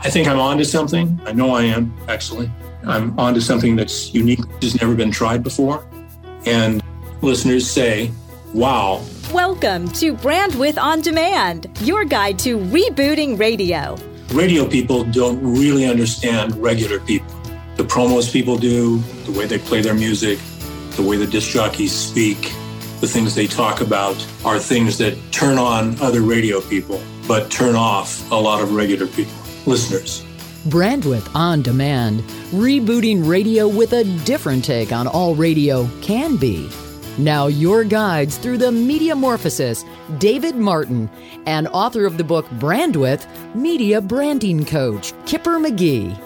I think I'm onto something. I know I am, actually. I'm onto something that's unique, has never been tried before. And listeners say, wow. Welcome to Brandwidth On Demand, your guide to rebooting radio. Radio people don't really understand regular people. The promos people do, the way they play their music, the way the disc jockeys speak, the things they talk about are things that turn on other radio people, but turn off a lot of regular people listeners. Brandwidth On Demand, rebooting radio with a different take on all radio can be. Now, your guides through the Mediamorphosis, David Martin, and author of the book Brandwidth, media branding coach, Kipper McGee.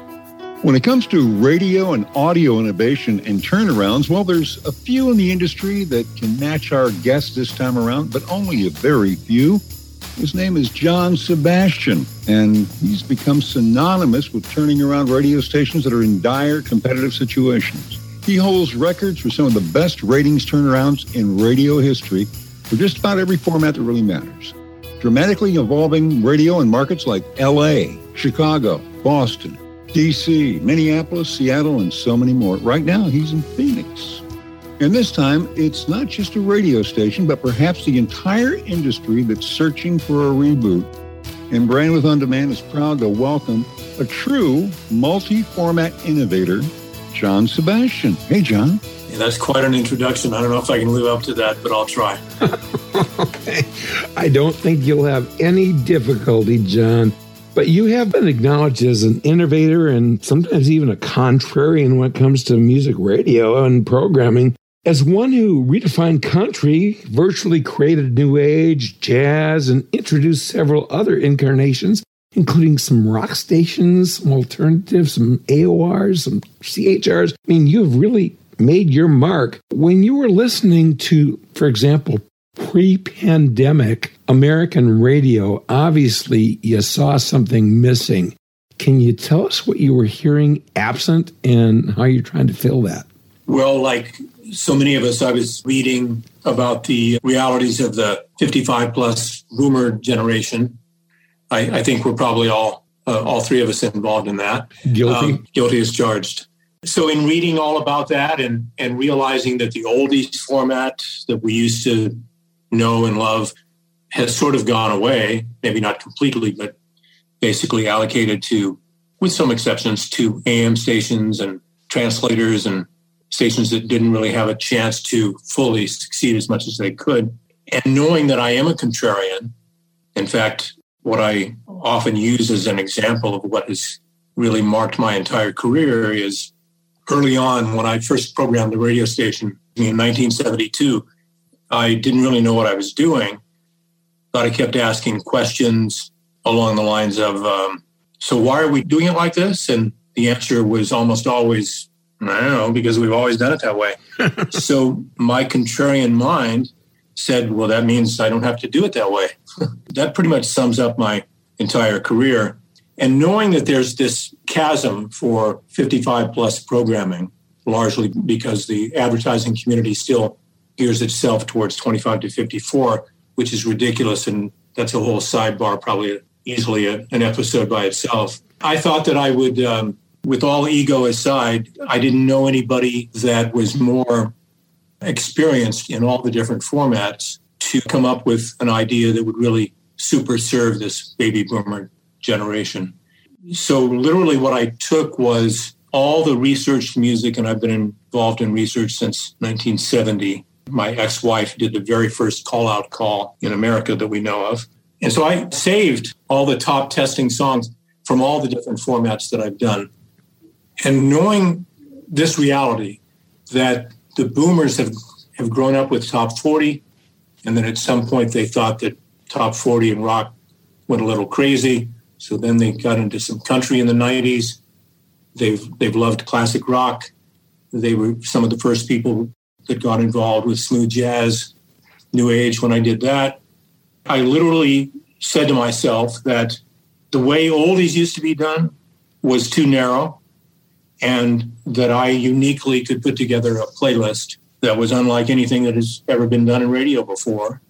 When it comes to radio and audio innovation and turnarounds, well, there's a few in the industry that can match our guest this time around, but only a very few. His name is John Sebastian, and he's become synonymous with turning around radio stations that are in dire competitive situations. He holds records for some of the best ratings turnarounds in radio history for just about every format that really matters. Dramatically evolving radio in markets like LA, Chicago, Boston, DC, Minneapolis, Seattle, and so many more. Right now, he's in Phoenix. And this time, it's not just a radio station, but perhaps the entire industry that's searching for a reboot. And Brandwidth On Demand is proud to welcome a true multi-format innovator, John Sebastian. Hey, John. Yeah, that's quite an introduction. I don't know if I can live up to that, but I'll try. I don't think you'll have any difficulty, John. But you have been acknowledged as an innovator and sometimes even a contrarian when it comes to music radio and programming. As one who redefined country, virtually created new age, jazz, and introduced several other incarnations, including some rock stations, some alternatives, some AORs, some CHRs. I mean, you have really made your mark. When you were listening to, for example, pre pandemic American radio, obviously you saw something missing. Can you tell us what you were hearing absent and how you're trying to fill that? Well, like so many of us, I was reading about the realities of the 55 plus boomer generation. I, I think we're probably all, uh, all three of us involved in that. Guilty. Um, guilty as charged. So, in reading all about that and, and realizing that the oldies format that we used to know and love has sort of gone away, maybe not completely, but basically allocated to, with some exceptions, to AM stations and translators and stations that didn't really have a chance to fully succeed as much as they could. And knowing that I am a contrarian, in fact, what I often use as an example of what has really marked my entire career is early on when I first programmed the radio station in 1972, I didn't really know what I was doing, but I kept asking questions along the lines of, um, so why are we doing it like this? And the answer was almost always I don't know, because we've always done it that way. so my contrarian mind said, well, that means I don't have to do it that way. that pretty much sums up my entire career. And knowing that there's this chasm for 55 plus programming, largely because the advertising community still gears itself towards 25 to 54, which is ridiculous. And that's a whole sidebar, probably easily a, an episode by itself. I thought that I would um, with all ego aside, I didn't know anybody that was more experienced in all the different formats to come up with an idea that would really super serve this baby boomer generation. So, literally, what I took was all the researched music, and I've been involved in research since 1970. My ex wife did the very first call out call in America that we know of. And so I saved all the top testing songs from all the different formats that I've done and knowing this reality that the boomers have, have grown up with top 40, and then at some point they thought that top 40 and rock went a little crazy. So then they got into some country in the 90s. They've, they've loved classic rock. They were some of the first people that got involved with smooth jazz, new age when I did that. I literally said to myself that the way oldies used to be done was too narrow and that I uniquely could put together a playlist that was unlike anything that has ever been done in radio before,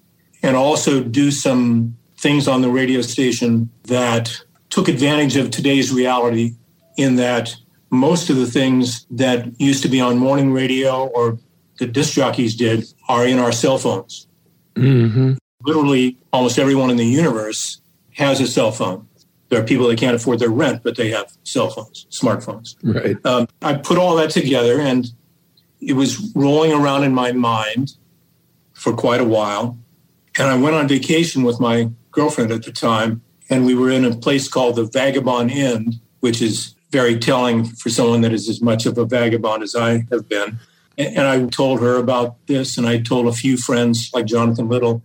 and also do some things on the radio station that took advantage of today's reality in that most of the things that used to be on morning radio or the disc jockeys did are in our cell phones. Mm-hmm. Literally, almost everyone in the universe has a cell phone. There are people that can't afford their rent, but they have cell phones, smartphones. Right. Um, I put all that together and it was rolling around in my mind for quite a while. And I went on vacation with my girlfriend at the time, and we were in a place called the Vagabond Inn, which is very telling for someone that is as much of a vagabond as I have been. And I told her about this, and I told a few friends like Jonathan Little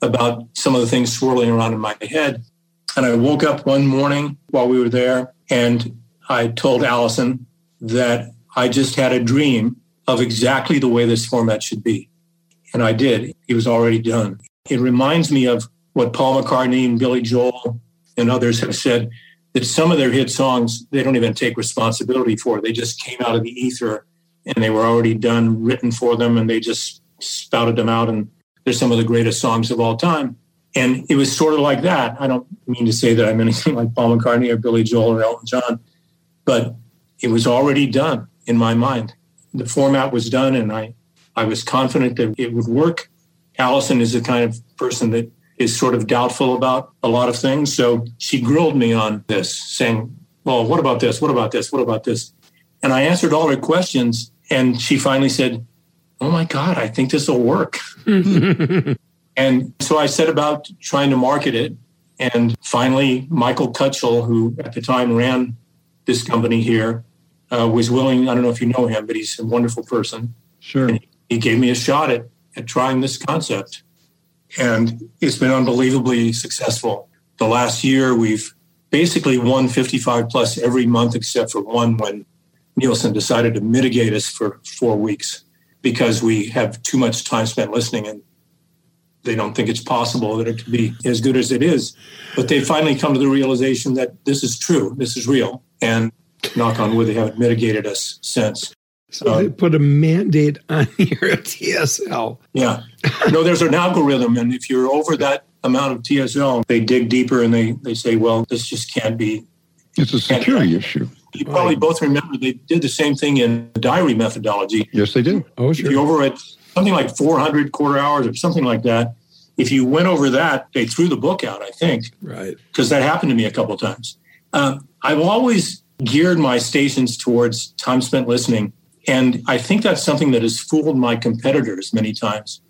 about some of the things swirling around in my head. And I woke up one morning while we were there, and I told Allison that I just had a dream of exactly the way this format should be. And I did. It was already done. It reminds me of what Paul McCartney and Billy Joel and others have said that some of their hit songs they don't even take responsibility for. They just came out of the ether and they were already done, written for them, and they just spouted them out. And they're some of the greatest songs of all time. And it was sort of like that. I don't mean to say that I'm anything like Paul McCartney or Billy Joel or Elton John, but it was already done in my mind. The format was done, and I, I was confident that it would work. Allison is the kind of person that is sort of doubtful about a lot of things. So she grilled me on this, saying, Well, what about this? What about this? What about this? And I answered all her questions. And she finally said, Oh my God, I think this will work. and so I set about trying to market it. And finally, Michael Cutchell, who at the time ran this company here, uh, was willing. I don't know if you know him, but he's a wonderful person. Sure. And he gave me a shot at, at trying this concept. And it's been unbelievably successful. The last year, we've basically won 55 plus every month except for one when Nielsen decided to mitigate us for four weeks because we have too much time spent listening and they don't think it's possible that it could be as good as it is. But they finally come to the realization that this is true, this is real. And knock on wood, they haven't mitigated us since. So they put a mandate on your TSL. Yeah. No, there's an algorithm. And if you're over that amount of TSL, they dig deeper and they, they say, well, this just can't be. It's a security issue. You probably both remember they did the same thing in diary methodology. Yes, they did. Oh, sure. If sure. you over at something like 400 quarter hours or something like that, if you went over that, they threw the book out, I think, Right. because that happened to me a couple of times. Um, I've always geared my stations towards time spent listening. And I think that's something that has fooled my competitors many times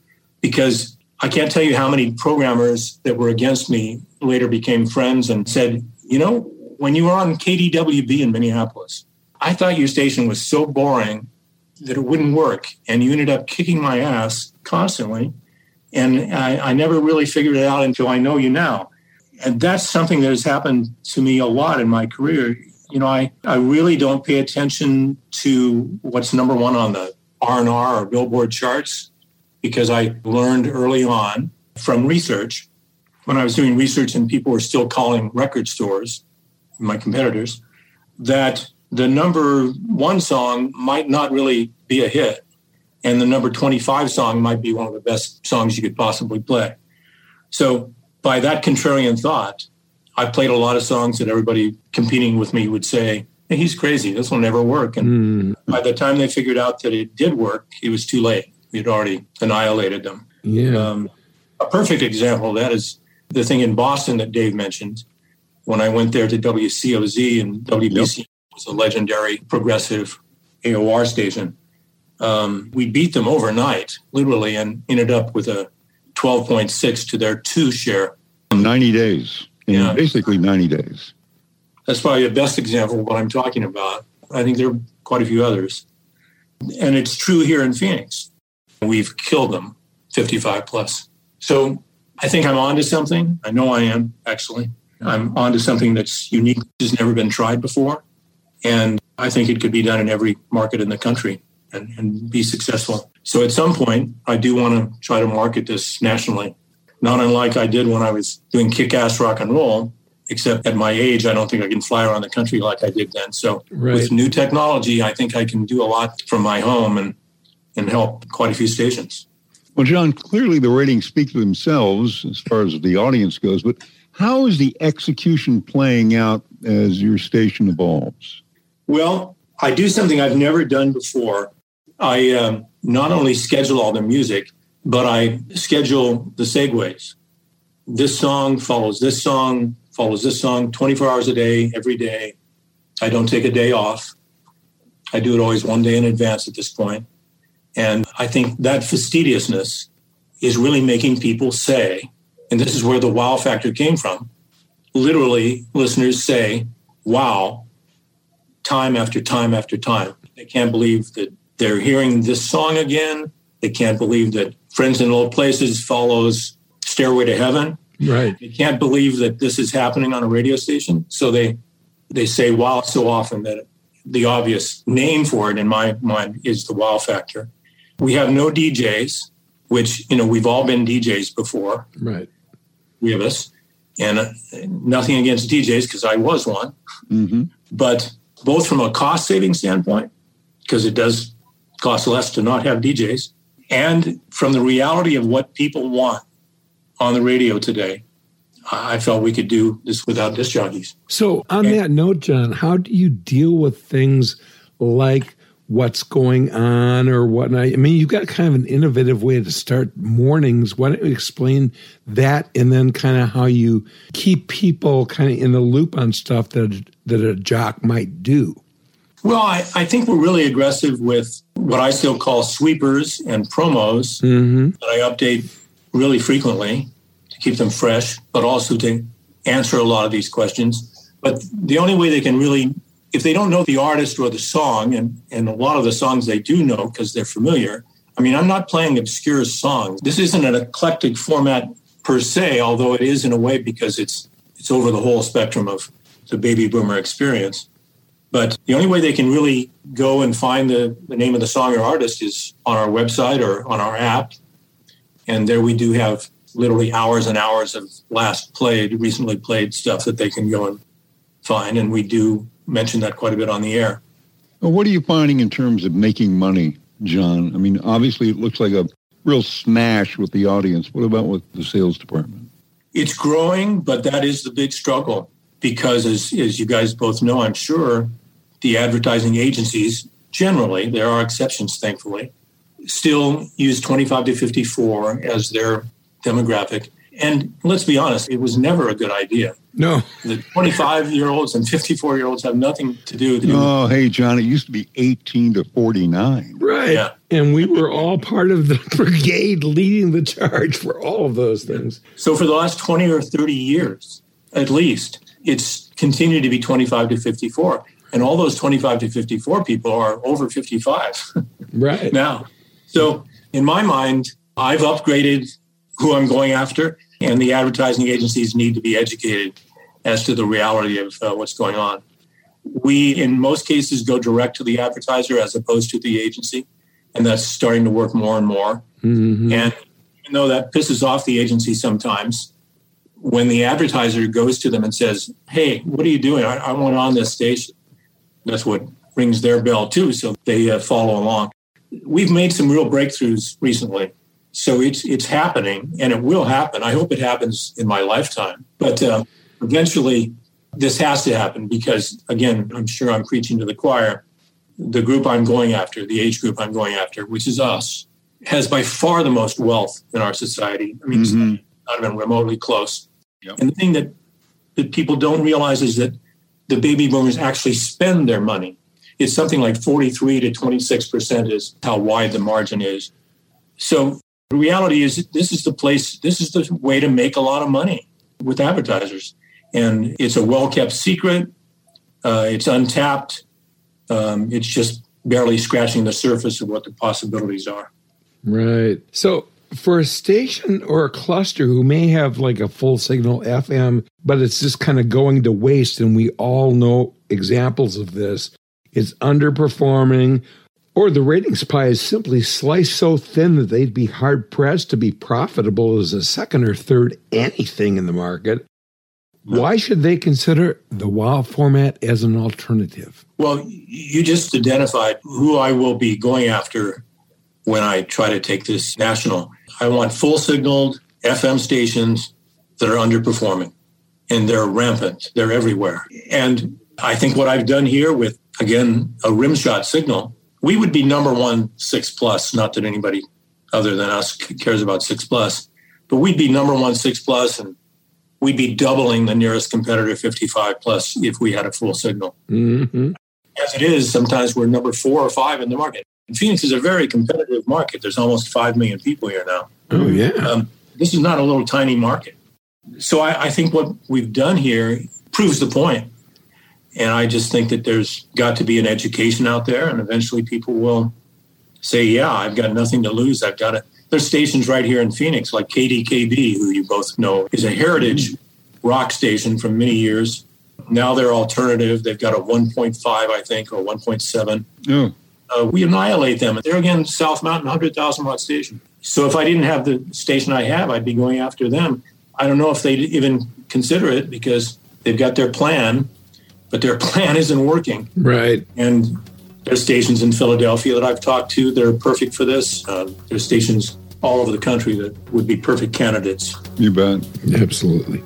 because I can't tell you how many programmers that were against me later became friends and said, you know, when you were on KDWB in Minneapolis, I thought your station was so boring that it wouldn't work. And you ended up kicking my ass constantly. And I, I never really figured it out until I know you now. And that's something that has happened to me a lot in my career. You know, I, I really don't pay attention to what's number one on the R&R or Billboard charts because I learned early on from research when I was doing research and people were still calling record stores, my competitors, that the number one song might not really be a hit. And the number 25 song might be one of the best songs you could possibly play. So, by that contrarian thought, I played a lot of songs that everybody competing with me would say, hey, he's crazy. This will never work. And Mm, by the time they figured out that it did work, it was too late. We had already annihilated them. yeah. Um, a perfect example of that is the thing in Boston that Dave mentioned. When I went there to WCOZ and WBCN was a legendary progressive AOR station. Um, we beat them overnight, literally, and ended up with a 12.6 to their two share. 90 days. Yeah. Basically 90 days. That's probably the best example of what I'm talking about. I think there are quite a few others. And it's true here in Phoenix. We've killed them 55 plus. So I think I'm onto something. I know I am, actually. I'm onto something that's unique, has never been tried before. And I think it could be done in every market in the country and, and be successful. So at some point, I do want to try to market this nationally, not unlike I did when I was doing kick ass rock and roll except at my age, I don't think I can fly around the country like I did then. So Right. with new technology, I think I can do a lot from my home and and help quite a few stations. Well, John, clearly the ratings speak for themselves as far as the audience goes, but How is the execution playing out as your station evolves? Well, I do something I've never done before. I um, not only schedule all the music, but I schedule the segues. This song follows this song, follows this song 24 hours a day, every day. I don't take a day off. I do it always one day in advance at this point. And I think that fastidiousness is really making people say, and this is where the wow factor came from. Literally, listeners say, wow, time after time after time. They can't believe that they're hearing this song again. They can't believe that Friends in Low Places follows Stairway to Heaven. Right. They can't believe that this is happening on a radio station. So they they say wow so often that the obvious name for it in my mind is the wow factor. We have no DJs, which you know we've all been DJs before. Right. Three of us, and uh, nothing against DJs because I was one. Mm-hmm. But both from a cost saving standpoint, because it does cost less to not have DJs, and from the reality of what people want on the radio today, I felt we could do this without disc jockeys. So, on that note, John, how do you deal with things like what's going on or whatnot? I mean, you've got kind of an innovative way to start mornings. Why don't you explain that and then kind of how you keep people kind of in the loop on stuff that, that a jock might do? Well, I, I think we're really aggressive with what I still call sweepers and promos Mm-hmm. that I update really frequently to keep them fresh, but also to answer a lot of these questions. But the only way they can really, if they don't know the artist or the song, and, and a lot of the songs they do know because they're familiar. I mean, I'm not playing obscure songs. This isn't an eclectic format per se, although it is in a way because it's it's over the whole spectrum of the baby boomer experience. But the only way they can really go and find the, the name of the song or artist is on our website or on our app. And there we do have literally hours and hours of last played, recently played stuff that they can go and find. And we do mention that quite a bit on the air. Well, what are you finding in terms of making money, John? I mean, obviously it looks like a real smash with the audience. What about with the sales department? It's growing, but that is the big struggle because, as, as you guys both know, I'm sure, the advertising agencies generally, there are exceptions, thankfully, still use 25 to 54 as their demographic. And let's be honest, it was never a good idea. No. The 25 year olds and 54 year olds have nothing to do with it. Oh, hey, John, it used to be 18 to 49. Right. Yeah. And we were all part of the brigade leading the charge for all of those things. So for the last 20 or 30 years, at least, it's continued to be 25 to 54. And all those 25 to 54 people are over 55 Right. now. So in my mind, I've upgraded who I'm going after, and the advertising agencies need to be educated as to the reality of uh, what's going on. We, in most cases, go direct to the advertiser as opposed to the agency, and that's starting to work more and more. Mhm. And even though that pisses off the agency sometimes, when the advertiser goes to them and says, Hey, what are you doing? I, I want on this station. That's what rings their bell too. So they uh, follow along. We've made some real breakthroughs recently. So it's, it's happening and it will happen. I hope it happens in my lifetime. But uh, eventually, this has to happen because, again, I'm sure I'm preaching to the choir. The group I'm going after, the age group I'm going after, which is us, has by far the most wealth in our society. I mean, it's Mhm. not even remotely close. Yep. And the thing that, that people don't realize is that the baby boomers actually spend their money. It's something like 43 to 26% is how wide the margin is. So the reality is this is the place, this is the way to make a lot of money with advertisers. And it's a well kept secret. Uh, it's untapped. Um, it's just barely scratching the surface of what the possibilities are. Right. So for a station or a cluster who may have like a full signal FM, but it's just kind of going to waste, and we all know examples of this, it's underperforming, or the ratings pie is simply sliced so thin that they'd be hard pressed to be profitable as a second or third anything in the market. Why should they consider the WOW format as an alternative? Well, you just identified who I will be going after when I try to take this national. I want full signaled FM stations that are underperforming. and they're rampant. They're everywhere. And I think what I've done here with, again, a rimshot signal, we would be number one six plus. Not that anybody other than us cares about six plus, but we'd be number one six plus and we'd be doubling the nearest competitor 55 plus if we had a full signal. Mm-hmm. As it is, sometimes we're number four or five in the market. And Phoenix is a very competitive market. There's almost 5 million people here now. Oh, yeah. Um, this is not a little tiny market. So I, I think what we've done here proves the point. And I just think that there's got to be an education out there, and eventually people will say, Yeah, I've got nothing to lose. I've got it. There's stations right here in Phoenix, like KDKB, who you both know is a heritage rock station from many years. Now they're alternative. They've got a 1.5, I think, or 1.7. Oh. Uh, we annihilate them. They're again South Mountain, 100,000 watt station. So if I didn't have the station I have, I'd be going after them. I don't know if they'd even consider it because they've got their plan, but their plan isn't working. Right. And there's stations in Philadelphia that I've talked to that are perfect for this. Uh, there's stations all over the country that would be perfect candidates. You bet. Absolutely.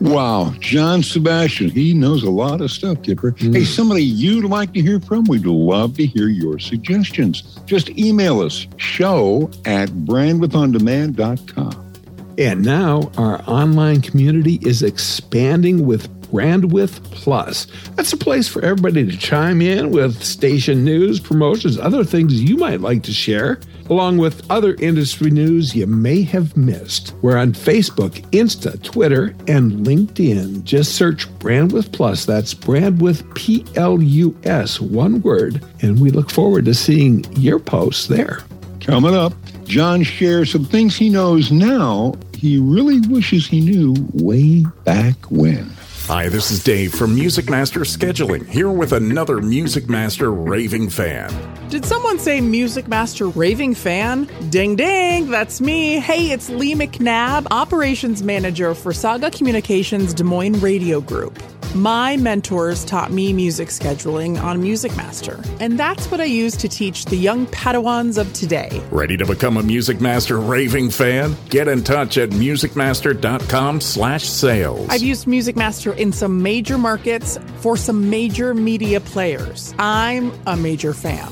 Wow, John Sebastian, he knows a lot of stuff, Kipper. Mm. Hey, somebody you'd like to hear from, we'd love to hear your suggestions. Just email us, show at brandwidthondemand.com. And now our online community is expanding with Brandwidth Plus. That's a place for everybody to chime in with station news, promotions, other things you might like to share, along with other industry news you may have missed. We're on Facebook, Insta, Twitter, and LinkedIn. Just search Brandwidth Plus. That's Brandwidth P L U S, one word. And we look forward to seeing your posts there. Coming up, John shares some things he knows now he really wishes he knew way back when. Hi, this is Dave from Music Master Scheduling, here with another Music Master raving fan. Did someone say Music Master raving fan? Ding ding, that's me. Hey, it's Lee McNabb, Operations Manager for Saga Communications Des Moines Radio Group. My mentors taught me music scheduling on Music Master, and that's what I use to teach the young Padawans of today. Ready to become a Music Master raving fan? Get in touch at musicmaster.com/sales. I've used Music Master in some major markets for some major media players. I'm a major fan.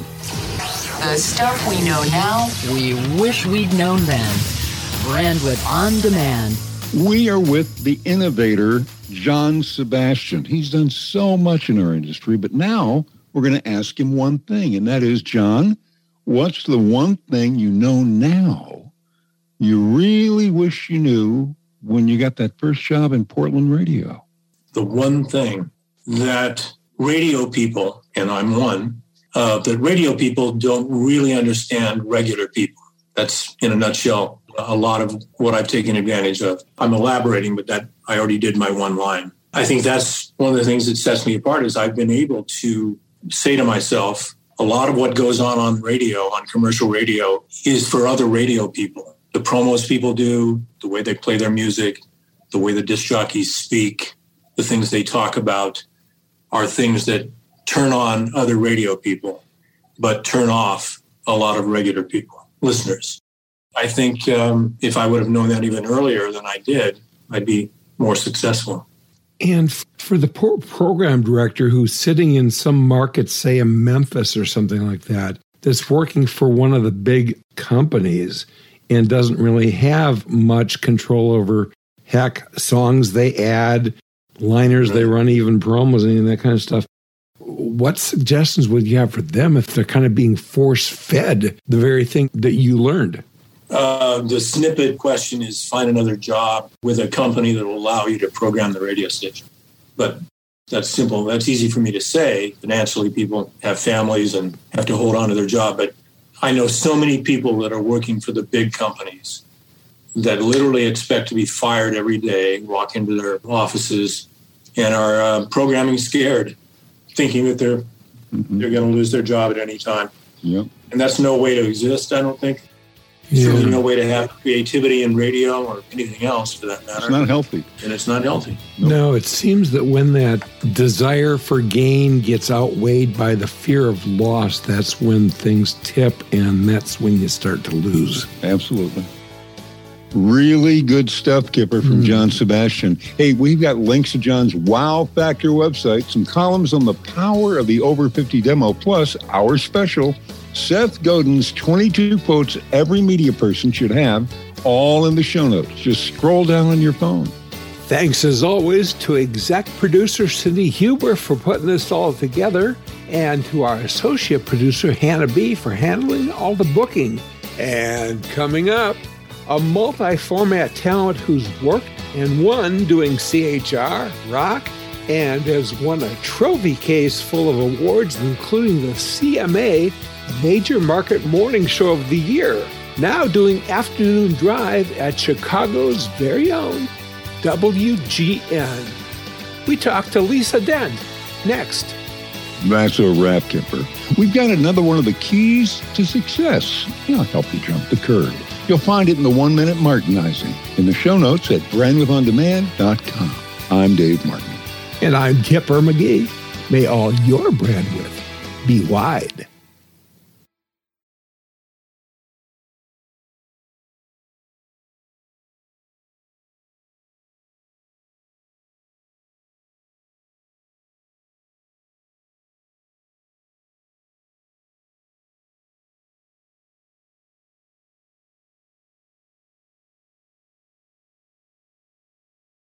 The stuff we know now, we wish we'd known then. Brandwidth on demand. We are with the innovator John Sebastian. He's done so much in our industry, but now we're going to ask him one thing, and that is, John, what's the one thing you know now you really wish you knew when you got that first job in Portland radio? The one thing that radio people, and I'm one, uh, that radio people don't really understand regular people. That's in a nutshell a lot of what I've taken advantage of. I'm elaborating, but that I already did my one line. I think that's one of the things that sets me apart is I've been able to say to myself, a lot of what goes on on radio, on commercial radio, is for other radio people. The promos people do, the way they play their music, the way the disc jockeys speak, the things they talk about are things that turn on other radio people, but turn off a lot of regular people, listeners. I think um, if I would have known that even earlier than I did, I'd be more successful. And for the poor program director who's sitting in some market, say in Memphis or something like that, that's working for one of the big companies and doesn't really have much control over heck songs they add, liners right. they run, even promos and that kind of stuff. What suggestions would you have for them if they're kind of being force fed the very thing that you learned? Uh, the snippet question is find another job with a company that will allow you to program the radio station. But that's simple. That's easy for me to say. Financially, people have families and have to hold on to their job. But I know so many people that are working for the big companies that literally expect to be fired every day, walk into their offices, and are uh, programming scared, thinking that they're mm-hmm. they're going to lose their job at any time. Yep. And that's no way to exist, I don't think. There's yeah. really no way to have creativity in radio or anything else for that matter. It's not healthy. And it's not healthy. Nope. No, it seems that when that desire for gain gets outweighed by the fear of loss, that's when things tip and that's when you start to lose. Absolutely. Really good stuff, Kipper, from mm. John Sebastian. Hey, we've got links to John's Wow Factor website, some columns on the power of the over 50 demo, plus our special Seth Godin's 22 quotes every media person should have, all in the show notes. Just scroll down on your phone. Thanks as always to exec producer Cindy Huber for putting this all together, and to our associate producer Hannah B for handling all the booking. And coming up, a multi format talent who's worked and won doing CHR, rock, and has won a trophy case full of awards, including the CMA Major Market Morning Show of the Year. Now doing afternoon drive at Chicago's very own WGN. We talk to Lisa Dent next. That's a wrap, Kipper. We've got another one of the keys to success. I'll help you jump the curve. You'll find it in the one minute Martinizing in the show notes at brandwidthondemand.com. I'm Dave Martin. And I'm Kipper McGee. May all your brand width be wide.